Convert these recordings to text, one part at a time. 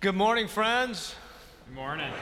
Good morning, friends. Good morning.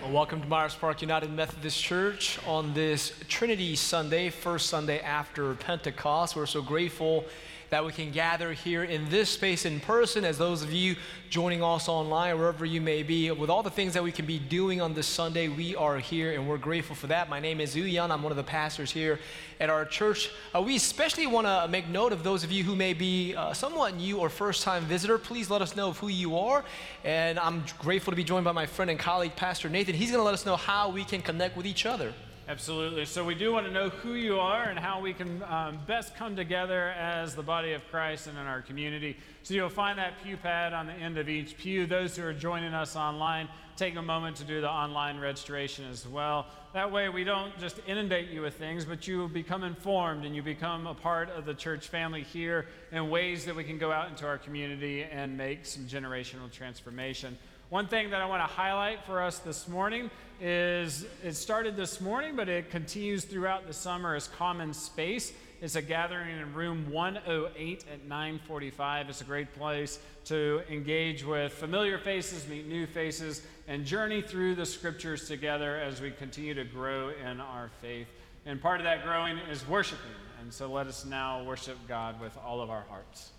Well, welcome to Myers Park United Methodist Church on this Trinity Sunday, first Sunday after Pentecost. We're so grateful that we can gather here in this space in person, as those of you joining us online, wherever you may be. With all the things that we can be doing on this Sunday, we are here and we're grateful for that. My name is Uyan. I'm one of the pastors here at our church. Uh, we especially want to make note of those of you who may be uh, somewhat new or first time visitor. Please let us know of who you are. And I'm grateful to be joined by my friend and colleague, Pastor Nathan. He's going to let us know how we can connect with each other. Absolutely. So, we do want to know who you are and how we can um, best come together as the body of Christ and in our community. So, you'll find that pew pad on the end of each pew. Those who are joining us online, take a moment to do the online registration as well. That way, we don't just inundate you with things, but you become informed and you become a part of the church family here in ways that we can go out into our community and make some generational transformation. One thing that I want to highlight for us this morning is it started this morning, but it continues throughout the summer as Common Space. It's a gathering in room 108 at 945. It's a great place to engage with familiar faces, meet new faces, and journey through the scriptures together as we continue to grow in our faith. And part of that growing is worshiping. And so let us now worship God with all of our hearts.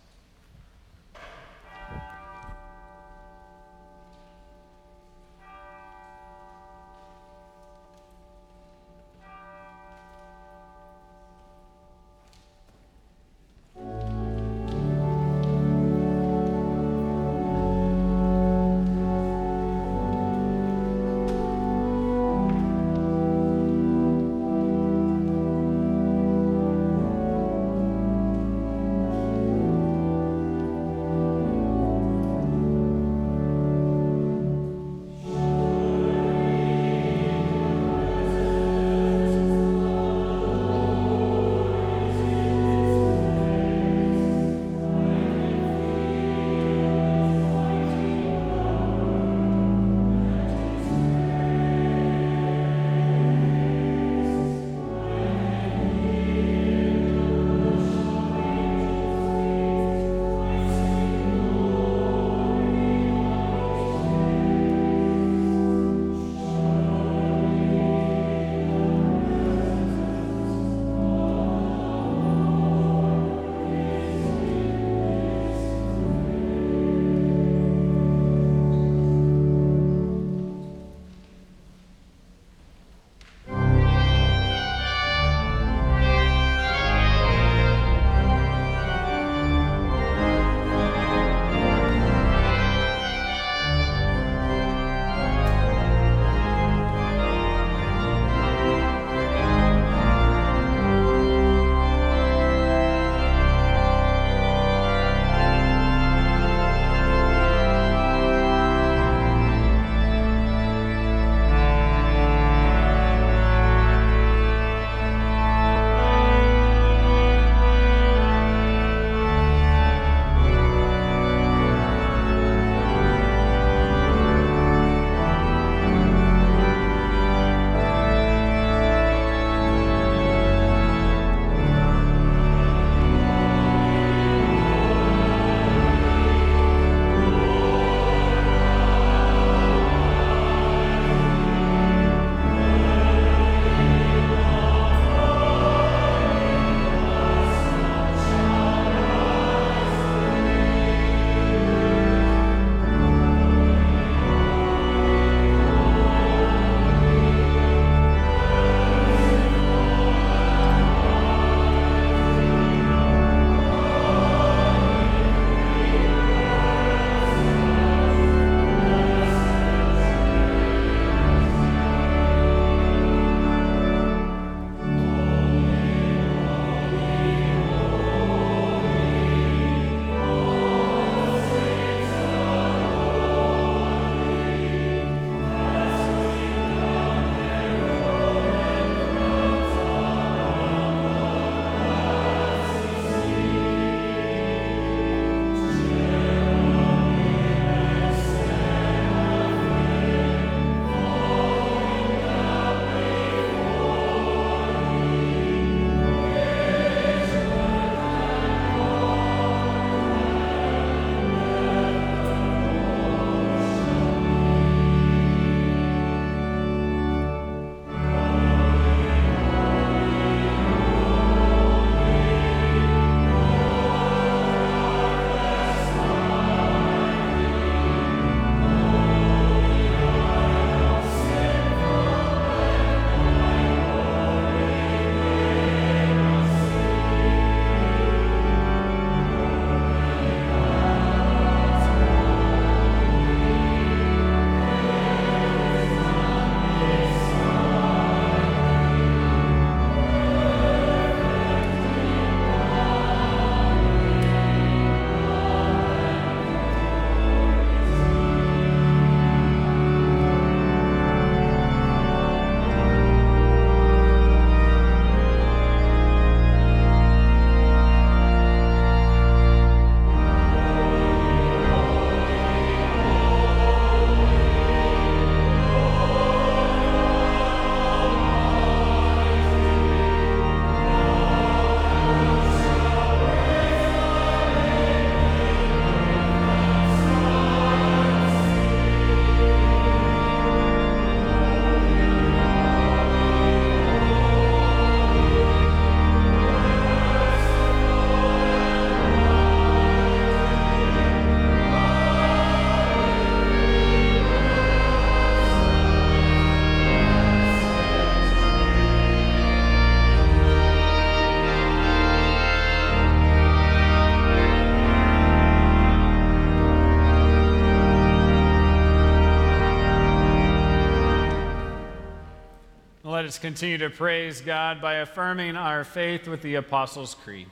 Us continue to praise God by affirming our faith with the Apostles' Creed.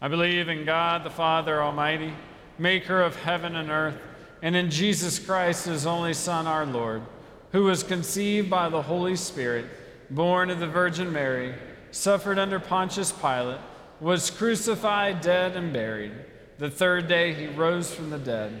I believe in God the Father Almighty, maker of heaven and earth, and in Jesus Christ, his only Son, our Lord, who was conceived by the Holy Spirit, born of the Virgin Mary, suffered under Pontius Pilate, was crucified, dead, and buried. The third day he rose from the dead.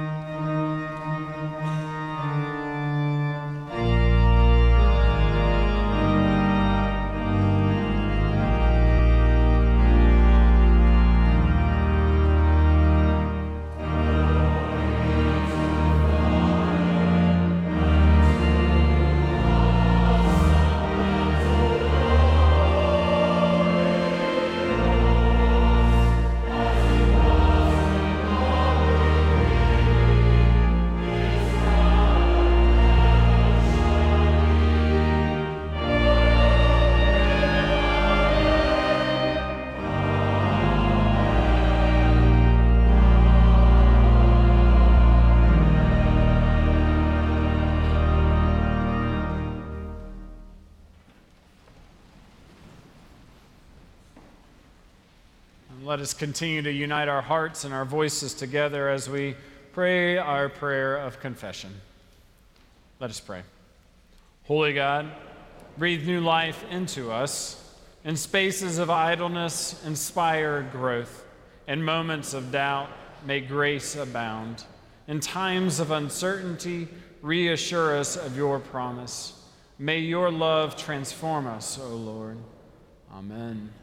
Let us continue to unite our hearts and our voices together as we pray our prayer of confession. Let us pray. Holy God, breathe new life into us. In spaces of idleness, inspire growth. In moments of doubt, may grace abound. In times of uncertainty, reassure us of your promise. May your love transform us, O Lord. Amen.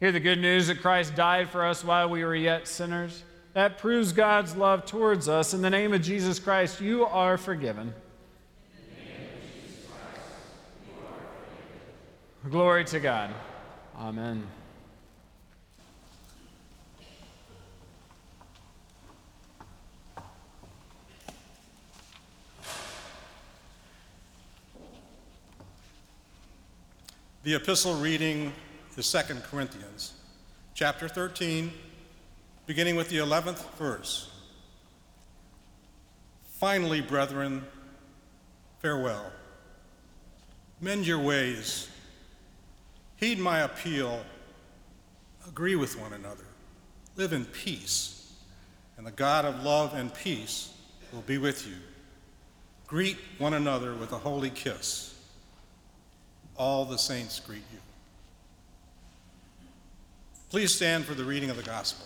Hear the good news that Christ died for us while we were yet sinners. That proves God's love towards us. In the name of Jesus Christ, you are forgiven. Glory to God. Amen. The epistle reading is 2 Corinthians, chapter 13, beginning with the 11th verse. Finally, brethren, farewell. Mend your ways. Heed my appeal. Agree with one another. Live in peace. And the God of love and peace will be with you. Greet one another with a holy kiss. All the saints greet you. Please stand for the reading of the gospel.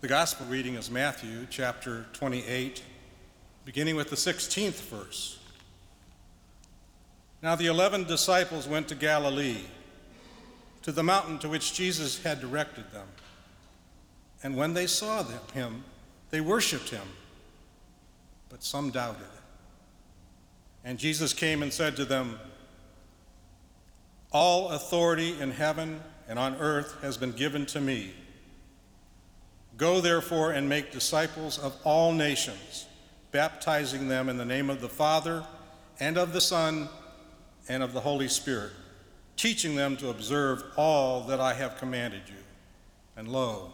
The gospel reading is Matthew chapter 28, beginning with the 16th verse. Now the eleven disciples went to Galilee, to the mountain to which Jesus had directed them. And when they saw them, him, they worshiped him, but some doubted. And Jesus came and said to them, All authority in heaven and on earth has been given to me. Go therefore and make disciples of all nations, baptizing them in the name of the Father and of the Son and of the Holy Spirit, teaching them to observe all that I have commanded you. And lo,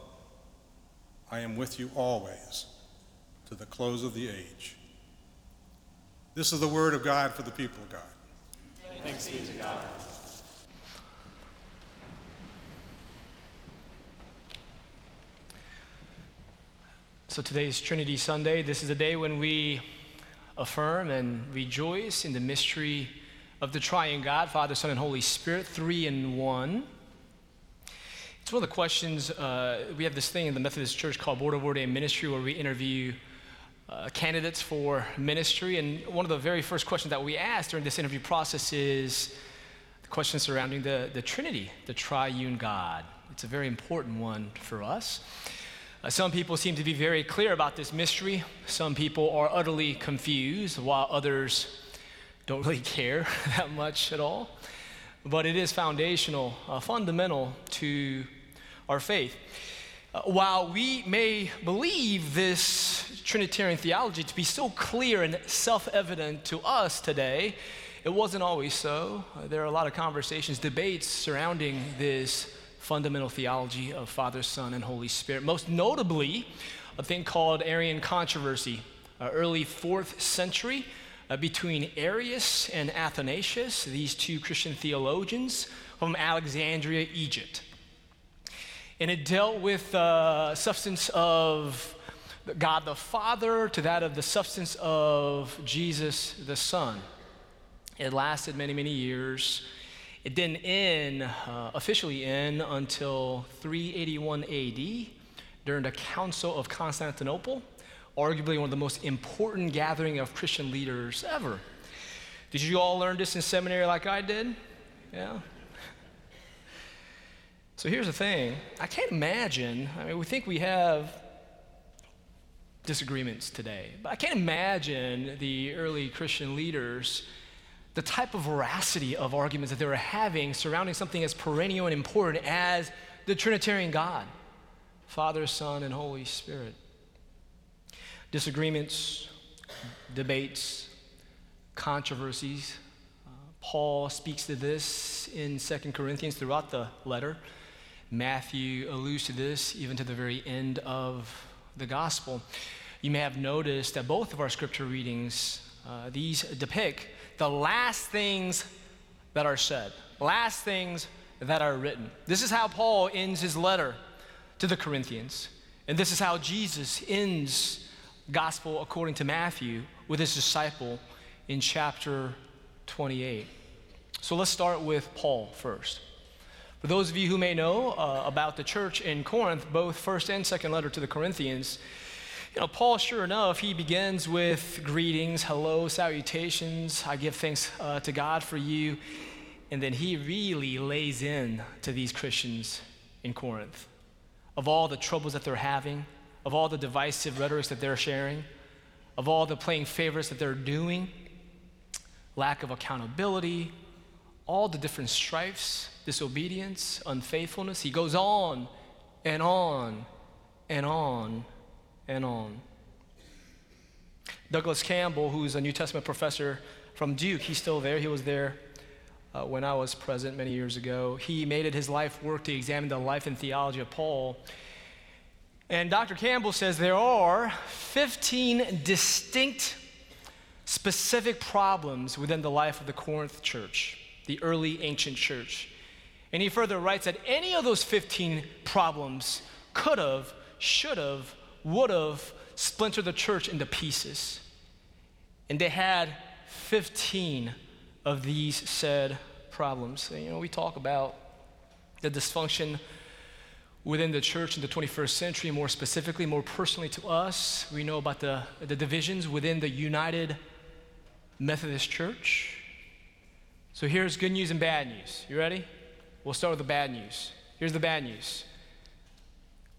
I am with you always to the close of the age. This is the word of God for the people of God. Thanks be to God. So today is Trinity Sunday. This is a day when we affirm and rejoice in the mystery of the triune God, Father, Son, and Holy Spirit, three in one. It's one of the questions, uh, we have this thing in the Methodist Church called Board of Ordained Ministry where we interview uh, candidates for ministry. And one of the very first questions that we ask during this interview process is the question surrounding the, the Trinity, the triune God. It's a very important one for us. Uh, some people seem to be very clear about this mystery. Some people are utterly confused, while others don't really care that much at all. but it is foundational, uh, fundamental to our faith. Uh, while we may believe this Trinitarian theology to be so clear and self evident to us today, it wasn't always so. Uh, there are a lot of conversations, debates surrounding this fundamental theology of Father, Son, and Holy Spirit. Most notably, a thing called Arian controversy, uh, early fourth century, uh, between Arius and Athanasius, these two Christian theologians from Alexandria, Egypt. And it dealt with uh, substance of God the Father to that of the substance of Jesus the Son. It lasted many, many years. It didn't end, uh, officially end, until 381 AD during the Council of Constantinople arguably one of the most important gathering of Christian leaders ever. Did you all learn this in seminary like I did? Yeah. So here's the thing I can't imagine, I mean, we think we have disagreements today, but I can't imagine the early Christian leaders, the type of veracity of arguments that they were having surrounding something as perennial and important as the Trinitarian God Father, Son, and Holy Spirit disagreements, debates, controversies. Uh, Paul speaks to this in 2 Corinthians throughout the letter. Matthew alludes to this even to the very end of the gospel. You may have noticed that both of our scripture readings, uh, these depict the last things that are said, last things that are written. This is how Paul ends his letter to the Corinthians. And this is how Jesus ends gospel according to Matthew with his disciple in chapter 28. So let's start with Paul first. For those of you who may know uh, about the church in Corinth, both first and second letter to the Corinthians, you know, Paul, sure enough, he begins with greetings, hello, salutations. I give thanks uh, to God for you. And then he really lays in to these Christians in Corinth of all the troubles that they're having, of all the divisive rhetorics that they're sharing, of all the playing favorites that they're doing, lack of accountability, all the different strifes, disobedience, unfaithfulness. He goes on and on and on and on. Douglas Campbell, who's a New Testament professor from Duke, he's still there. He was there uh, when I was present many years ago. He made it his life work to examine the life and theology of Paul. And Dr. Campbell says there are 15 distinct, specific problems within the life of the Corinth church, the early ancient church. And he further writes that any of those 15 problems could have, should have, would have splintered the church into pieces. And they had 15 of these said problems. And, you know, we talk about the dysfunction within the church in the 21st century, more specifically, more personally to us. We know about the, the divisions within the United Methodist Church. So here's good news and bad news. You ready? We'll start with the bad news. Here's the bad news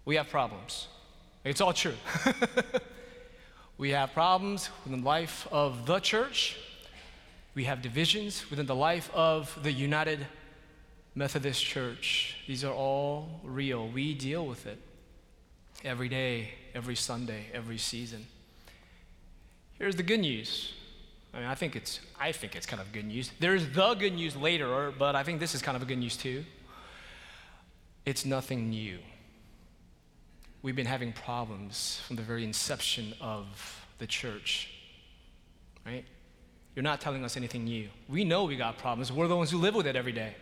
we have problems. It's all true. we have problems within the life of the church. We have divisions within the life of the United Methodist Church. These are all real. We deal with it every day, every Sunday, every season. Here's the good news. I mean, I think it's, I think it's kind of good news. There's the good news later, but I think this is kind of a good news too. It's nothing new. We've been having problems from the very inception of the church, right? You're not telling us anything new. We know we got problems. We're the ones who live with it every day.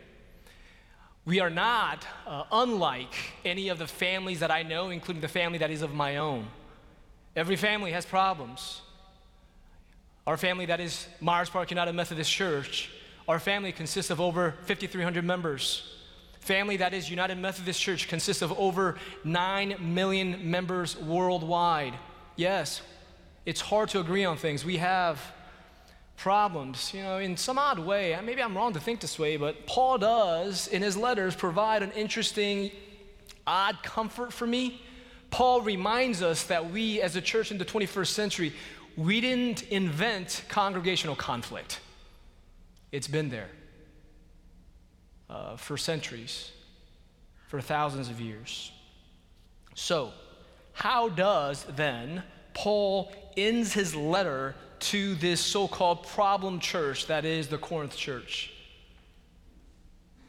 We are not uh, unlike any of the families that I know, including the family that is of my own. Every family has problems. Our family, that is Myers Park United Methodist Church, our family consists of over 5,300 members. Family that is United Methodist Church consists of over 9 million members worldwide. Yes, it's hard to agree on things. We have problems. You know, in some odd way, maybe I'm wrong to think this way, but Paul does in his letters provide an interesting, odd comfort for me. Paul reminds us that we, as a church in the 21st century, we didn't invent congregational conflict. It's been there. uh, for centuries, for thousands of years. So, how does then Paul ends his letter to this so called problem church that is the Corinth church?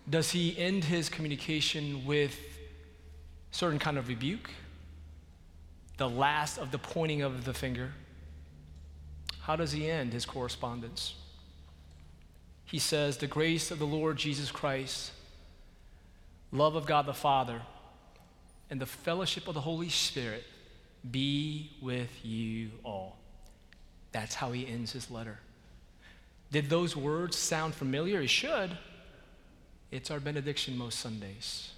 Does he end his communication with certain kind of rebuke? The last of the pointing of the finger? How does he end his correspondence? He says, The grace of the Lord Jesus Christ, love of God the Father, and the fellowship of the Holy Spirit be with you all. That's how he ends his letter. Did those words sound familiar? It should. It's our benediction most Sundays.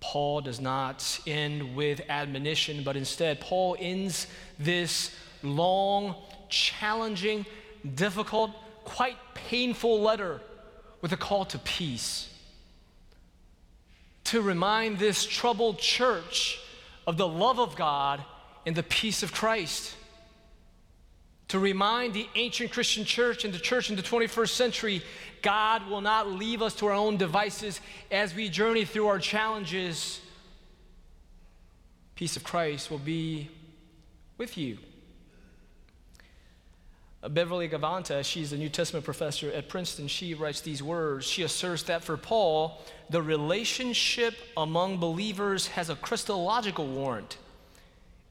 Paul does not end with admonition, but instead, Paul ends this long, challenging, difficult, quite painful letter with a call to peace. To remind this troubled church of the love of God and the peace of Christ. To remind the ancient Christian church and the church in the 21st century God will not leave us to our own devices as we journey through our challenges. Peace of Christ will be with you. Beverly Gaventa, she's a New Testament professor at Princeton, she writes these words. She asserts that for Paul, the relationship among believers has a Christological warrant.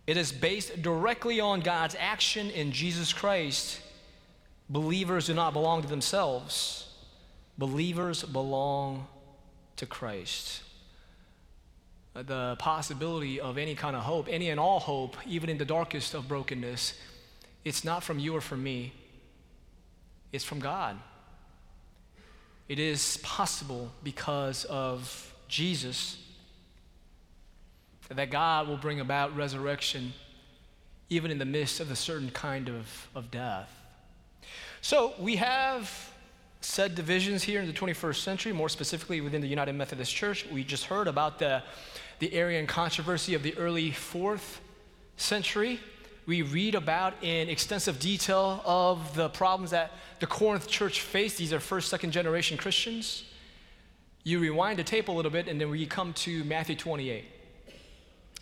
It is based directly on God's action in Jesus Christ. Believers do not belong to themselves, believers belong to Christ. The possibility of any kind of hope, any and all hope, even in the darkest of brokenness, it's not from you or from me, it's from God. It is possible because of Jesus that God will bring about resurrection even in the midst of a certain kind of, of death. So we have said divisions here in the 21st century, more specifically within the United Methodist Church. We just heard about the, the Arian controversy of the early fourth century we read about in extensive detail of the problems that the Corinth church faced. These are first, second generation Christians. You rewind the tape a little bit, and then we come to Matthew 28.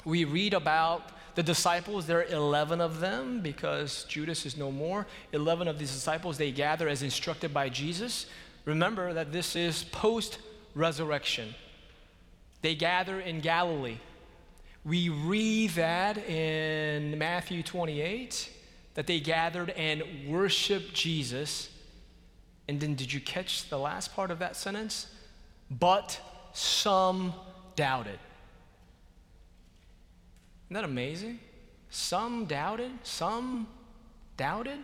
We read about the disciples, there are 11 of them because Judas is no more. 11 of these disciples, they gather as instructed by Jesus. Remember that this is post resurrection. They gather in Galilee. We read that in Matthew 28 that they gathered and worshiped Jesus. And then did you catch the last part of that sentence? But some doubted. Isn't that amazing? Some doubted, some doubted.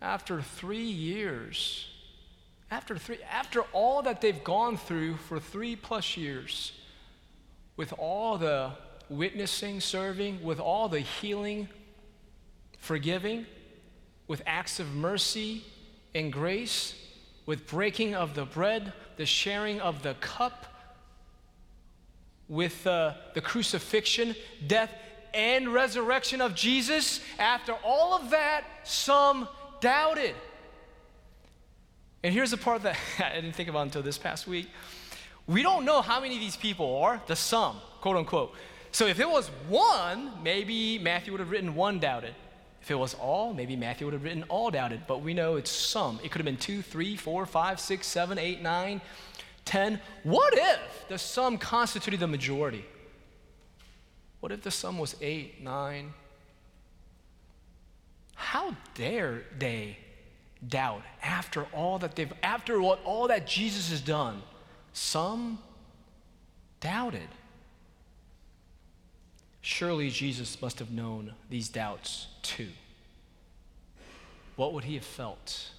After three years, after three, after all that they've gone through for three plus years, with all the witnessing, serving, with all the healing, forgiving, with acts of mercy and grace, with breaking of the bread, the sharing of the cup, with uh, the crucifixion, death, and resurrection of Jesus, after all of that, some doubted. And here's the part that I didn't think about until this past week. We don't know how many of these people are, the sum, quote unquote. So if it was one, maybe Matthew would have written one doubted. If it was all, maybe Matthew would have written all doubted. But we know it's some. It could have been two, three, four, five, six, seven, eight, nine, ten. What if the sum constituted the majority? What if the sum was eight, nine? How dare they doubt after all that they've, after what all that Jesus has done? Some doubted. Surely Jesus must have known these doubts too. What would he have felt?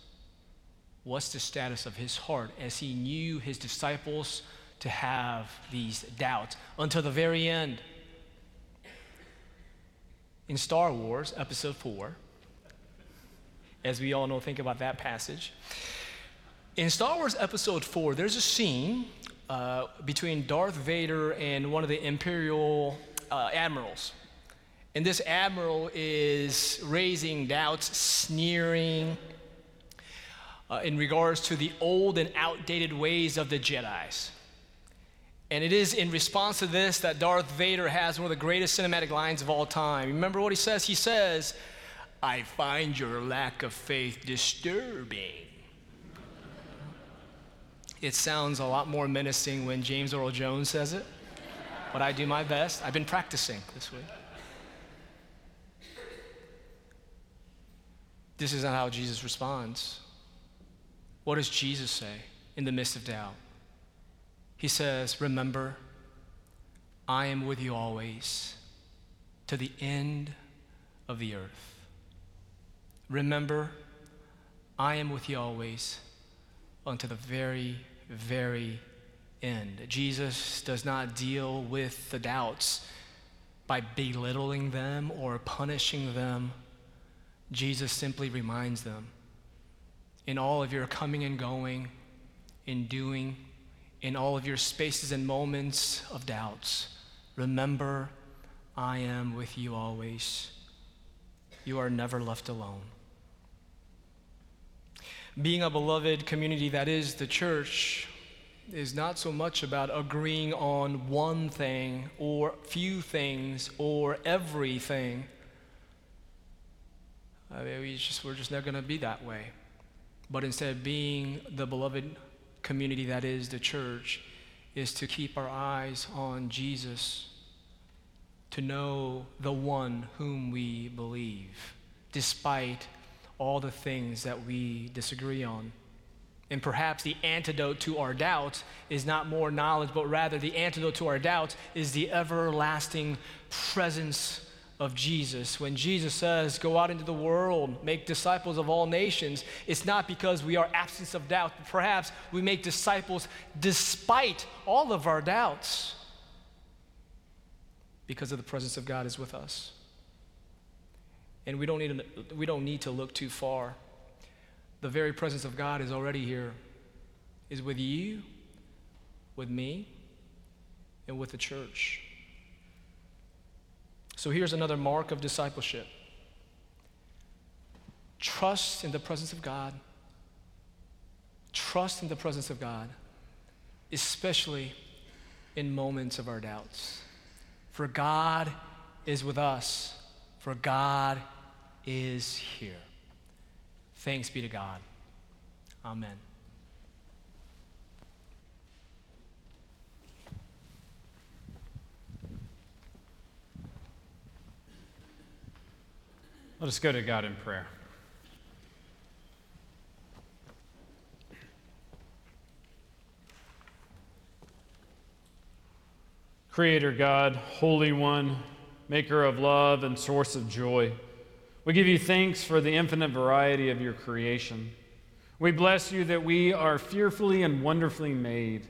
What's the status of his heart as he knew his disciples to have these doubts until the very end? In Star Wars, Episode 4, as we all know, think about that passage. In Star Wars Episode 4, there's a scene uh, between Darth Vader and one of the Imperial uh, admirals. And this admiral is raising doubts, sneering, uh, in regards to the old and outdated ways of the Jedi's. And it is in response to this that Darth Vader has one of the greatest cinematic lines of all time. Remember what he says? He says, I find your lack of faith disturbing. It sounds a lot more menacing when James Earl Jones says it, but I do my best. I've been practicing this week. This is not how Jesus responds. What does Jesus say in the midst of doubt? He says, Remember, I am with you always to the end of the earth. Remember, I am with you always unto the very, very end. Jesus does not deal with the doubts by belittling them or punishing them. Jesus simply reminds them in all of your coming and going, in doing, in all of your spaces and moments of doubts, remember, I am with you always. You are never left alone. Being a beloved community that is the church is not so much about agreeing on one thing or few things or everything. Uh, I mean, we just, we're just not going to be that way. But instead, being the beloved community that is the church is to keep our eyes on Jesus, to know the one whom we believe, despite all the things that we disagree on. And perhaps the antidote to our doubts is not more knowledge, but rather the antidote to our doubts is the everlasting presence of Jesus. When Jesus says, Go out into the world, make disciples of all nations, it's not because we are absence of doubt, but perhaps we make disciples despite all of our doubts because of the presence of God is with us. And we don't need to, we don't need to look too far. The very presence of God is already here, is with you, with me, and with the church. So here's another mark of discipleship trust in the presence of God. Trust in the presence of God, especially in moments of our doubts. For God is with us, for God is here. Thanks be to God. Amen. Let us go to God in prayer. Creator God, Holy One, Maker of love and source of joy, we give you thanks for the infinite variety of your creation. We bless you that we are fearfully and wonderfully made,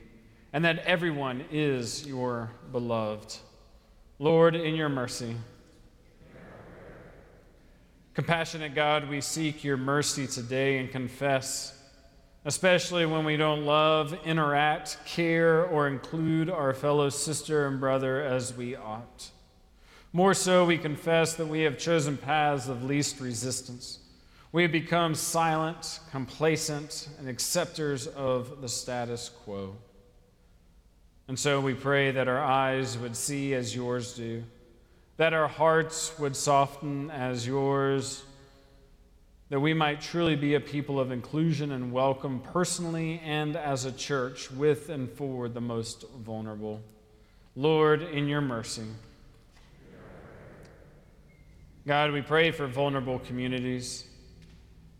and that everyone is your beloved. Lord, in your mercy, Compassionate God, we seek your mercy today and confess, especially when we don't love, interact, care, or include our fellow sister and brother as we ought. More so, we confess that we have chosen paths of least resistance. We have become silent, complacent, and acceptors of the status quo. And so we pray that our eyes would see as yours do that our hearts would soften as yours, that we might truly be a people of inclusion and welcome personally and as a church with and for the most vulnerable. Lord, in your mercy. God, we pray for vulnerable communities,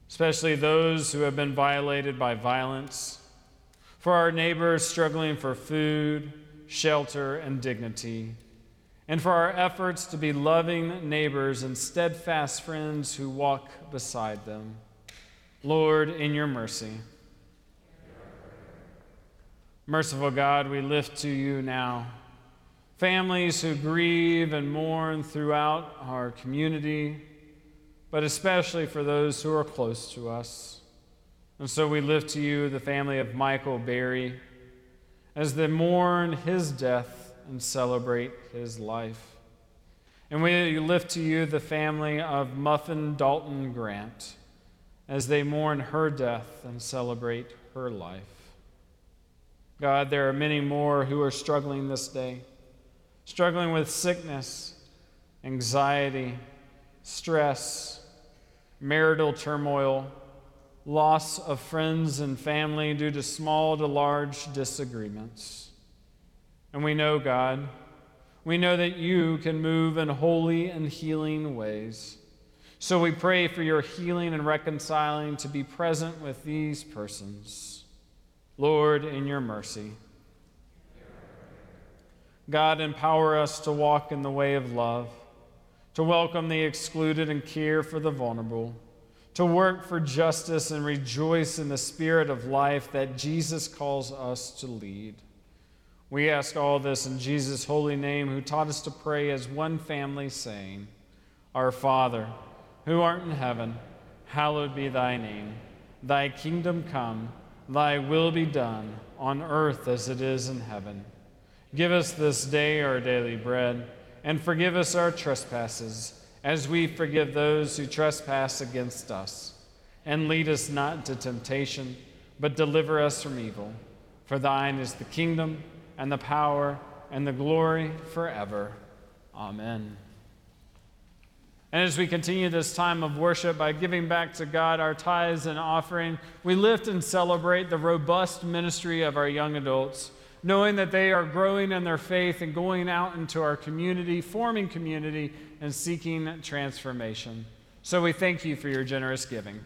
especially those who have been violated by violence, for our neighbors struggling for food, shelter, and dignity and for our efforts to be loving neighbors and steadfast friends who walk beside them. Lord, in your mercy. Merciful God, we lift to you now families who grieve and mourn throughout our community, but especially for those who are close to us. And so we lift to you the family of Michael Berry as they mourn his death and celebrate his life. And we lift to you the family of Muffin Dalton Grant as they mourn her death and celebrate her life. God, there are many more who are struggling this day, struggling with sickness, anxiety, stress, marital turmoil, loss of friends and family due to small to large disagreements. And we know, God, we know that you can move in holy and healing ways. So we pray for your healing and reconciling to be present with these persons. Lord, in your mercy. God, empower us to walk in the way of love, to welcome the excluded and care for the vulnerable, to work for justice and rejoice in the spirit of life that Jesus calls us to lead. We ask all this in Jesus' holy name, who taught us to pray as one family, saying, Our Father, who art in heaven, hallowed be thy name. Thy kingdom come, thy will be done, on earth as it is in heaven. Give us this day our daily bread, and forgive us our trespasses, as we forgive those who trespass against us. And lead us not into temptation, but deliver us from evil. For thine is the kingdom, and the power, and the glory forever. Amen. And as we continue this time of worship by giving back to God our tithes and offering, we lift and celebrate the robust ministry of our young adults, knowing that they are growing in their faith and going out into our community, forming community, and seeking transformation. So we thank you for your generous giving.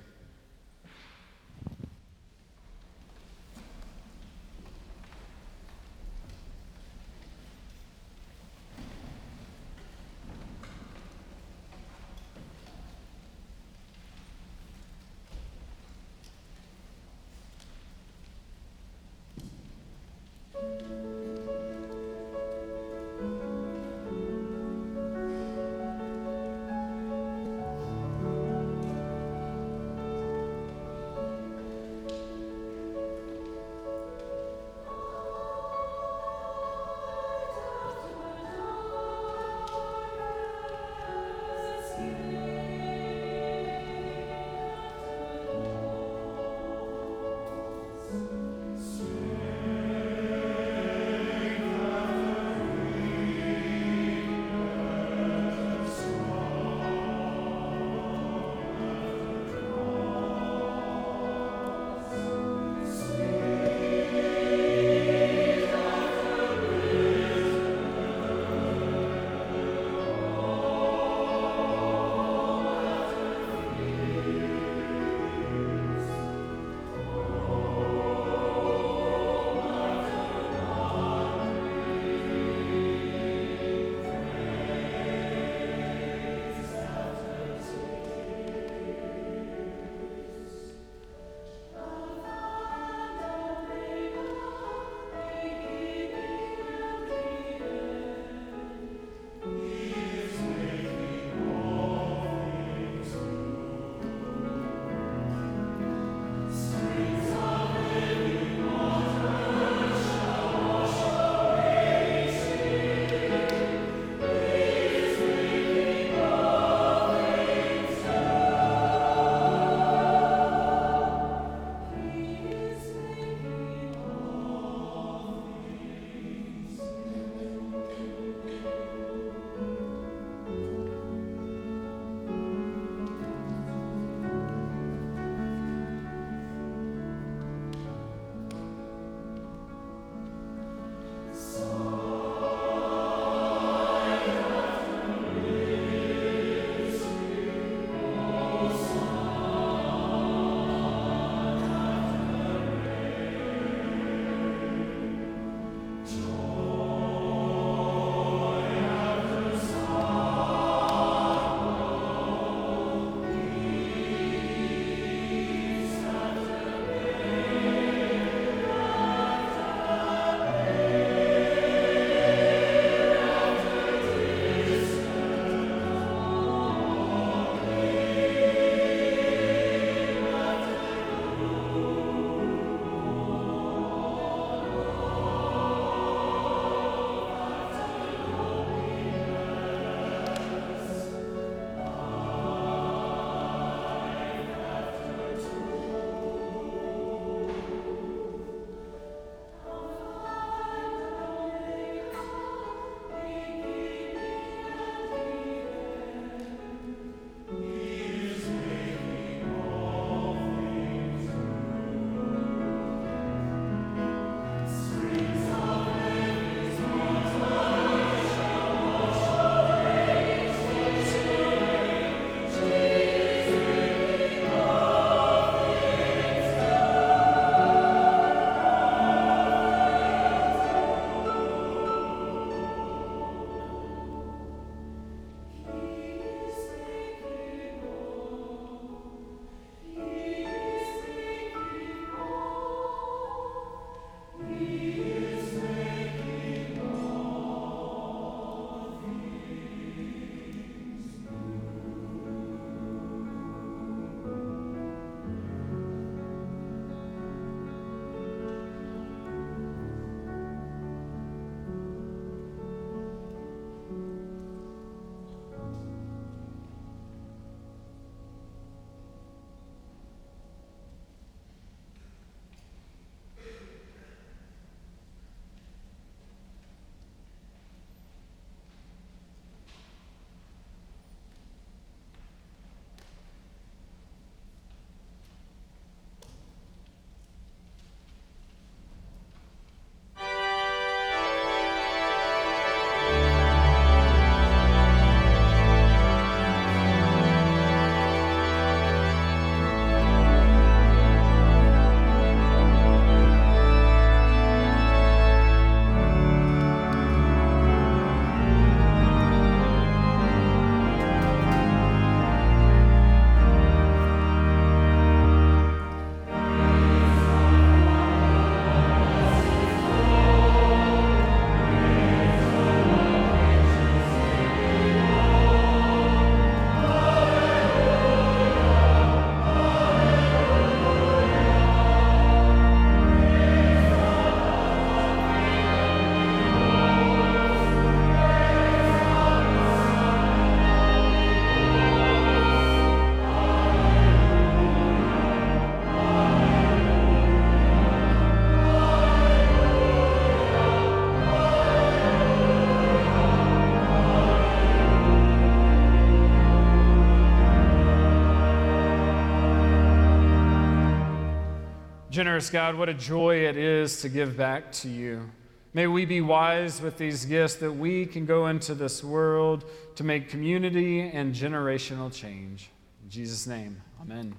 Generous God, what a joy it is to give back to you. May we be wise with these gifts that we can go into this world to make community and generational change. In Jesus' name, amen.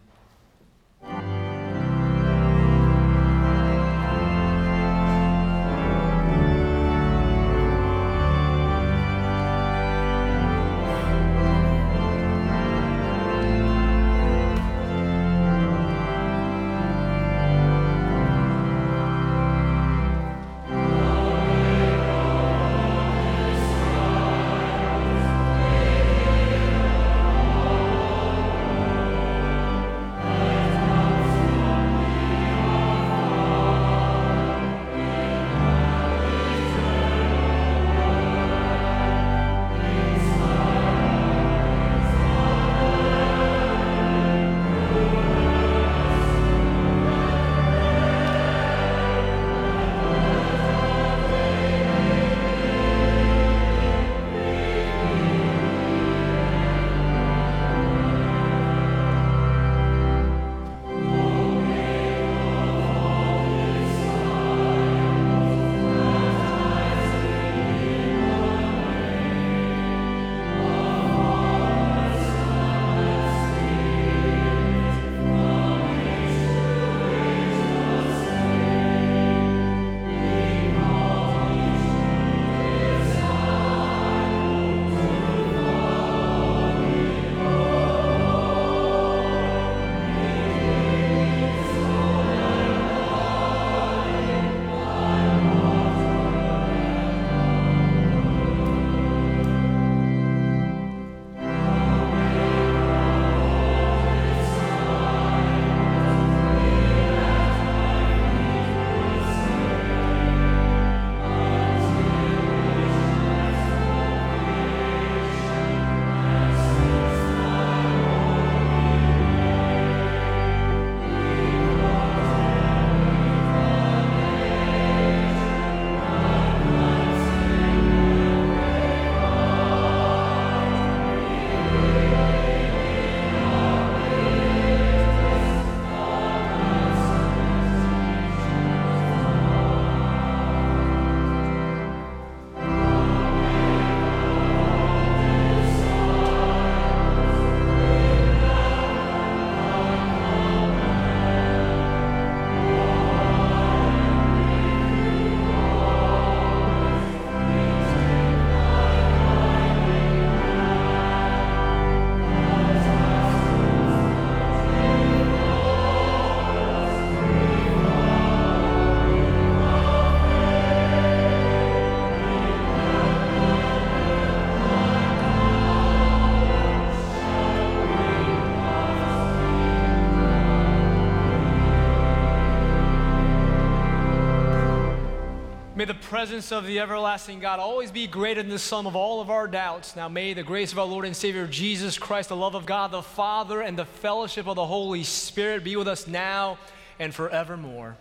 May the presence of the everlasting God always be greater than the sum of all of our doubts. Now, may the grace of our Lord and Savior Jesus Christ, the love of God the Father, and the fellowship of the Holy Spirit be with us now and forevermore.